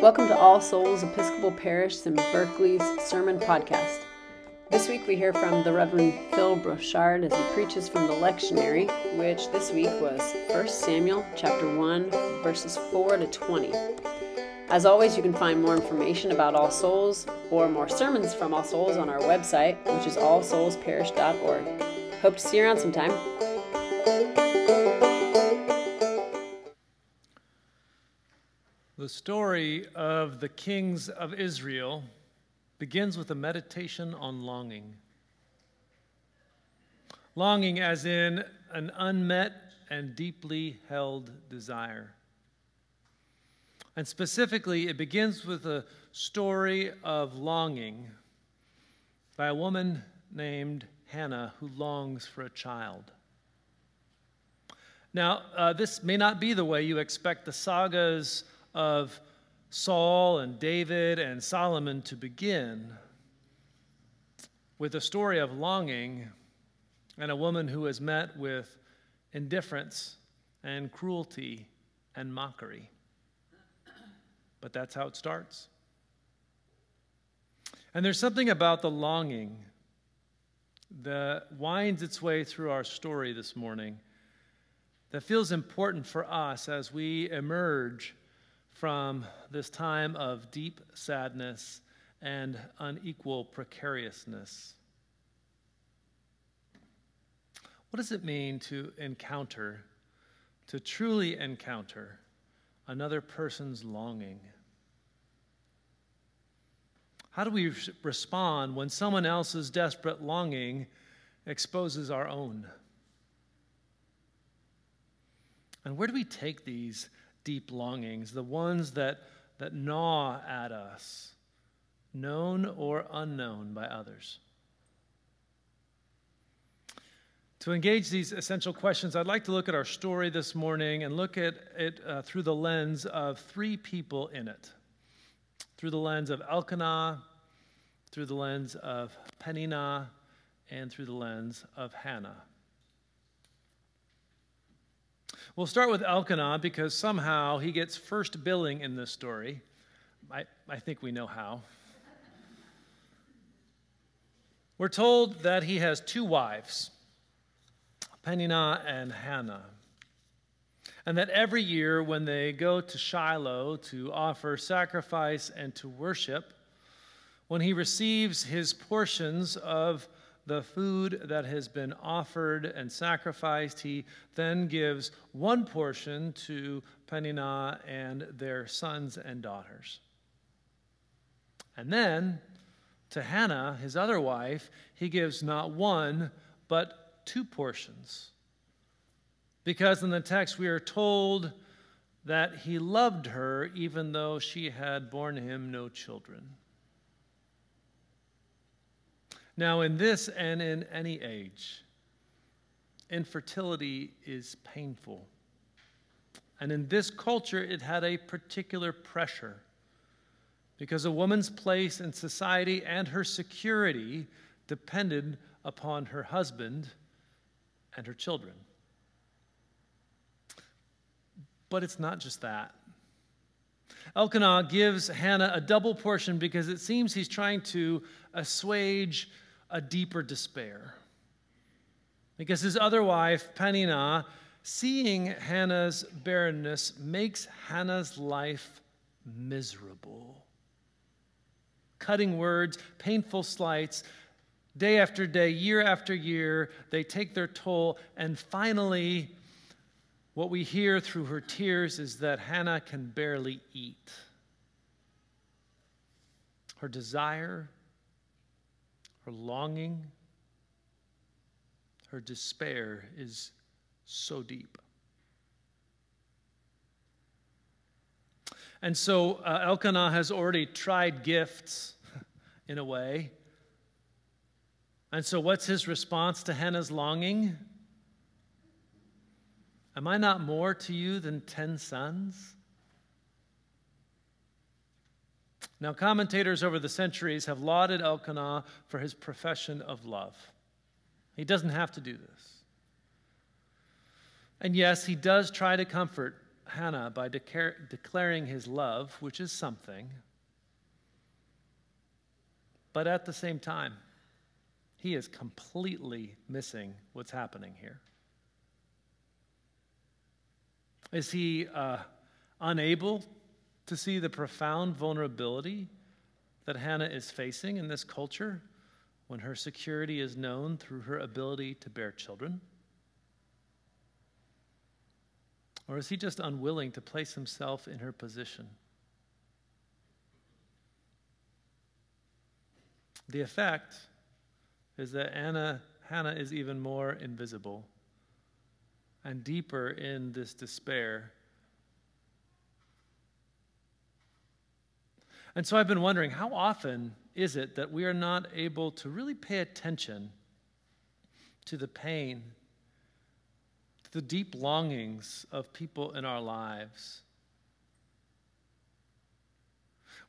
Welcome to All Souls Episcopal Parish in Berkeley's Sermon Podcast. This week we hear from the Reverend Phil Brochard as he preaches from the lectionary, which this week was 1 Samuel chapter 1 verses 4 to 20. As always, you can find more information about All Souls or more sermons from All Souls on our website, which is allsoulsparish.org. Hope to see you around sometime. The story of the kings of Israel begins with a meditation on longing. Longing, as in an unmet and deeply held desire. And specifically, it begins with a story of longing by a woman named Hannah who longs for a child. Now, uh, this may not be the way you expect the sagas of Saul and David and Solomon to begin with a story of longing and a woman who is met with indifference and cruelty and mockery. But that's how it starts. And there's something about the longing that winds its way through our story this morning that feels important for us as we emerge from this time of deep sadness and unequal precariousness. What does it mean to encounter, to truly encounter another person's longing? How do we respond when someone else's desperate longing exposes our own? And where do we take these deep longings, the ones that, that gnaw at us, known or unknown by others. To engage these essential questions, I'd like to look at our story this morning and look at it uh, through the lens of three people in it through the lens of Elkanah, through the lens of Peninnah, and through the lens of Hannah. We'll start with Elkanah because somehow he gets first billing in this story. I, I think we know how. We're told that he has two wives, Peninnah and Hannah. And that every year when they go to Shiloh to offer sacrifice and to worship, when he receives his portions of the food that has been offered and sacrificed. He then gives one portion to Peninnah and their sons and daughters. And then to Hannah, his other wife, he gives not one, but two portions. Because in the text we are told that he loved her even though she had borne him no children. Now, in this and in any age, infertility is painful. And in this culture, it had a particular pressure because a woman's place in society and her security depended upon her husband and her children. But it's not just that. Elkanah gives Hannah a double portion because it seems he's trying to assuage a deeper despair. Because his other wife, Peninnah, seeing Hannah's barrenness makes Hannah's life miserable. Cutting words, painful slights, day after day, year after year, they take their toll. And finally, what we hear through her tears is that Hannah can barely eat. Her desire her longing, her despair is so deep. And so uh, Elkanah has already tried gifts in a way. And so, what's his response to Hannah's longing? Am I not more to you than ten sons? Now, commentators over the centuries have lauded Elkanah for his profession of love. He doesn't have to do this. And yes, he does try to comfort Hannah by declaring his love, which is something. But at the same time, he is completely missing what's happening here. Is he uh, unable to see the profound vulnerability that Hannah is facing in this culture when her security is known through her ability to bear children? Or is he just unwilling to place himself in her position? The effect is that Anna, Hannah is even more invisible and deeper in this despair. And so I've been wondering how often is it that we are not able to really pay attention to the pain, to the deep longings of people in our lives?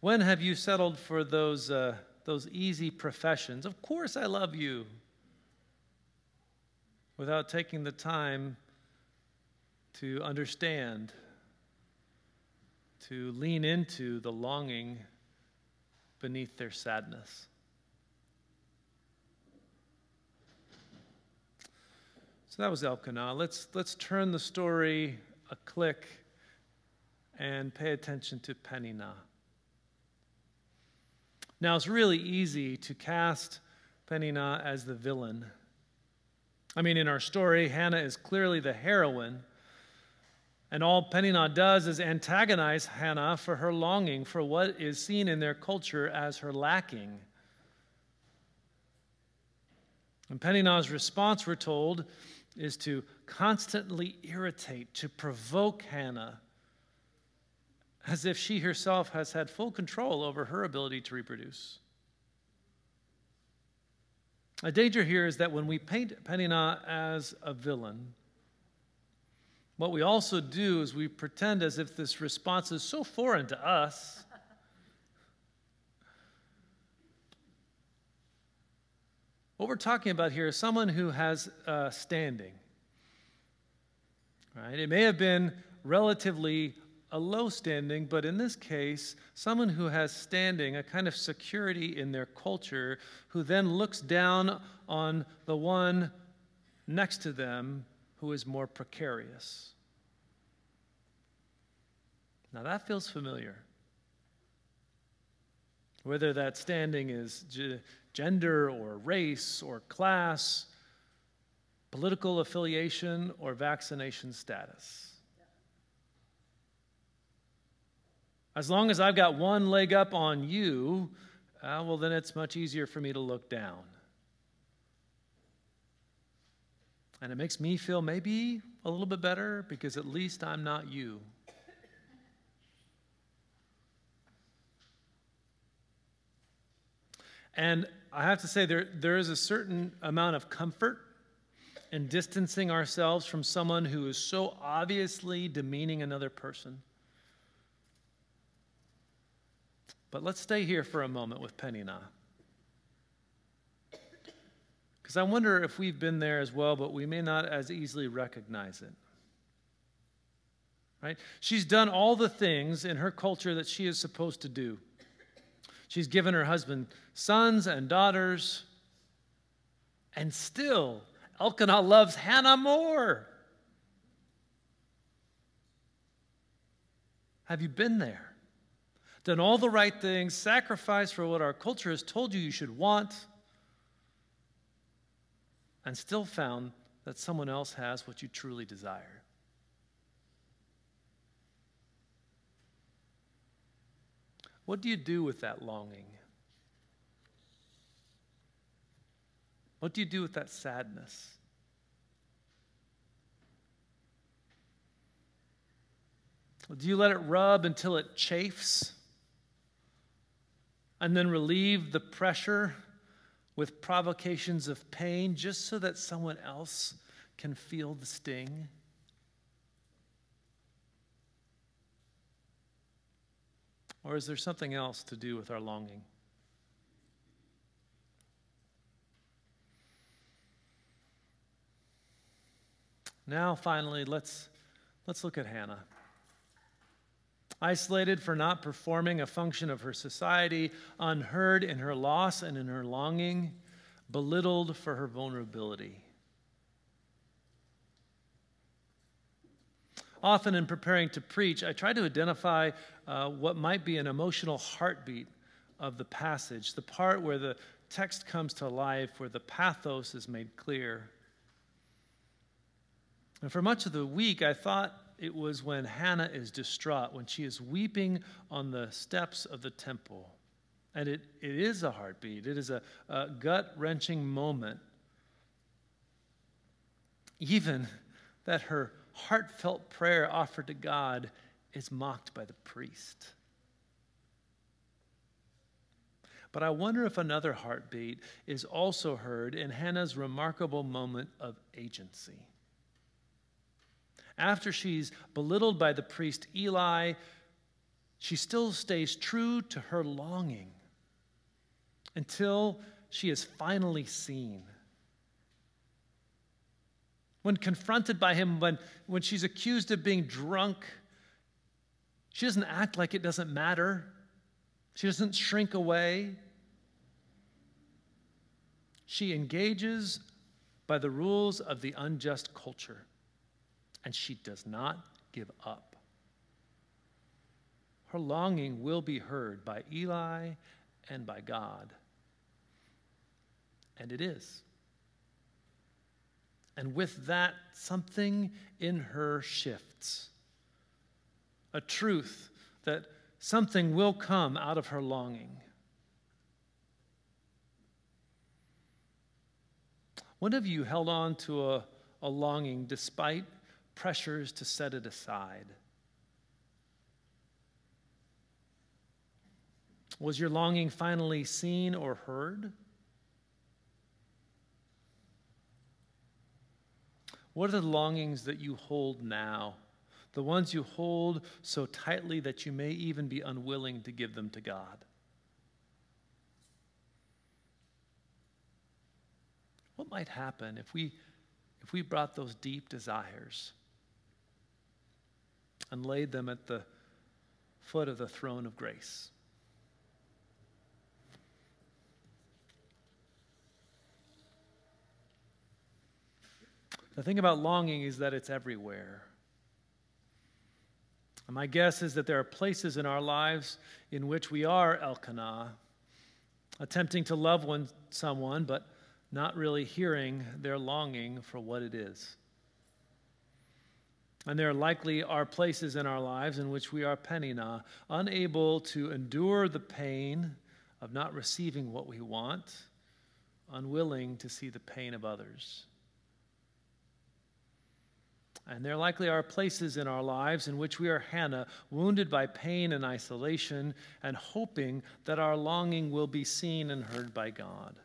When have you settled for those, uh, those easy professions? Of course, I love you. Without taking the time to understand, to lean into the longing beneath their sadness. So that was Elkanah. Let's, let's turn the story a click and pay attention to Peninnah. Now, it's really easy to cast Peninnah as the villain. I mean, in our story, Hannah is clearly the heroine. And all Peninnah does is antagonize Hannah for her longing for what is seen in their culture as her lacking. And Peninnah's response, we're told, is to constantly irritate, to provoke Hannah, as if she herself has had full control over her ability to reproduce. A danger here is that when we paint Peninnah as a villain, what we also do is we pretend as if this response is so foreign to us. What we're talking about here is someone who has uh, standing. Right? It may have been relatively a low standing, but in this case, someone who has standing, a kind of security in their culture, who then looks down on the one next to them who is more precarious. Now that feels familiar. Whether that standing is gender or race or class, political affiliation or vaccination status. As long as I've got one leg up on you, uh, well, then it's much easier for me to look down. And it makes me feel maybe a little bit better because at least I'm not you. And I have to say, there, there is a certain amount of comfort in distancing ourselves from someone who is so obviously demeaning another person. But let's stay here for a moment with Peninnah. Because I wonder if we've been there as well, but we may not as easily recognize it. Right? She's done all the things in her culture that she is supposed to do. She's given her husband sons and daughters, and still Elkanah loves Hannah more. Have you been there? Done all the right things, sacrificed for what our culture has told you you should want, and still found that someone else has what you truly desire. What do you do with that longing? What do you do with that sadness? Do you let it rub until it chafes? And then relieve the pressure with provocations of pain just so that someone else can feel the sting? Or is there something else to do with our longing? Now, finally, let's, let's look at Hannah. Isolated for not performing a function of her society, unheard in her loss and in her longing, belittled for her vulnerability. Often, in preparing to preach, I try to identify uh, what might be an emotional heartbeat of the passage, the part where the text comes to life, where the pathos is made clear. And for much of the week, I thought it was when Hannah is distraught, when she is weeping on the steps of the temple. And it, it is a heartbeat, it is a, a gut wrenching moment. Even that her heartfelt prayer offered to God is mocked by the priest. But I wonder if another heartbeat is also heard in Hannah's remarkable moment of agency. After she's belittled by the priest Eli, she still stays true to her longing until she is finally seen. When confronted by him, when, when she's accused of being drunk, she doesn't act like it doesn't matter. She doesn't shrink away. She engages by the rules of the unjust culture, and she does not give up. Her longing will be heard by Eli and by God. And it is. And with that, something in her shifts. A truth that something will come out of her longing. When have you held on to a, a longing despite pressures to set it aside? Was your longing finally seen or heard? What are the longings that you hold now? The ones you hold so tightly that you may even be unwilling to give them to God. What might happen if we, if we brought those deep desires and laid them at the foot of the throne of grace? The thing about longing is that it's everywhere. And my guess is that there are places in our lives in which we are Elkanah, attempting to love one, someone, but not really hearing their longing for what it is. And there likely are places in our lives in which we are Peninnah, unable to endure the pain of not receiving what we want, unwilling to see the pain of others. And there likely are places in our lives in which we are Hannah, wounded by pain and isolation, and hoping that our longing will be seen and heard by God.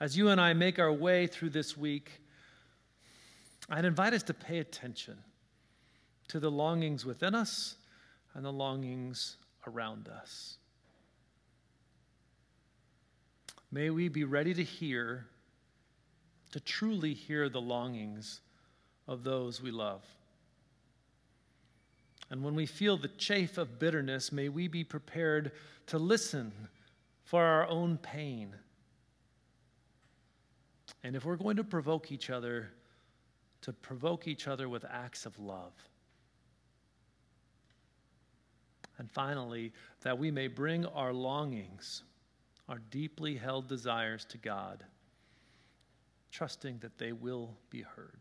As you and I make our way through this week, I'd invite us to pay attention to the longings within us and the longings around us. May we be ready to hear to truly hear the longings of those we love. And when we feel the chafe of bitterness, may we be prepared to listen for our own pain. And if we're going to provoke each other, to provoke each other with acts of love. And finally, that we may bring our longings, our deeply held desires to God trusting that they will be heard.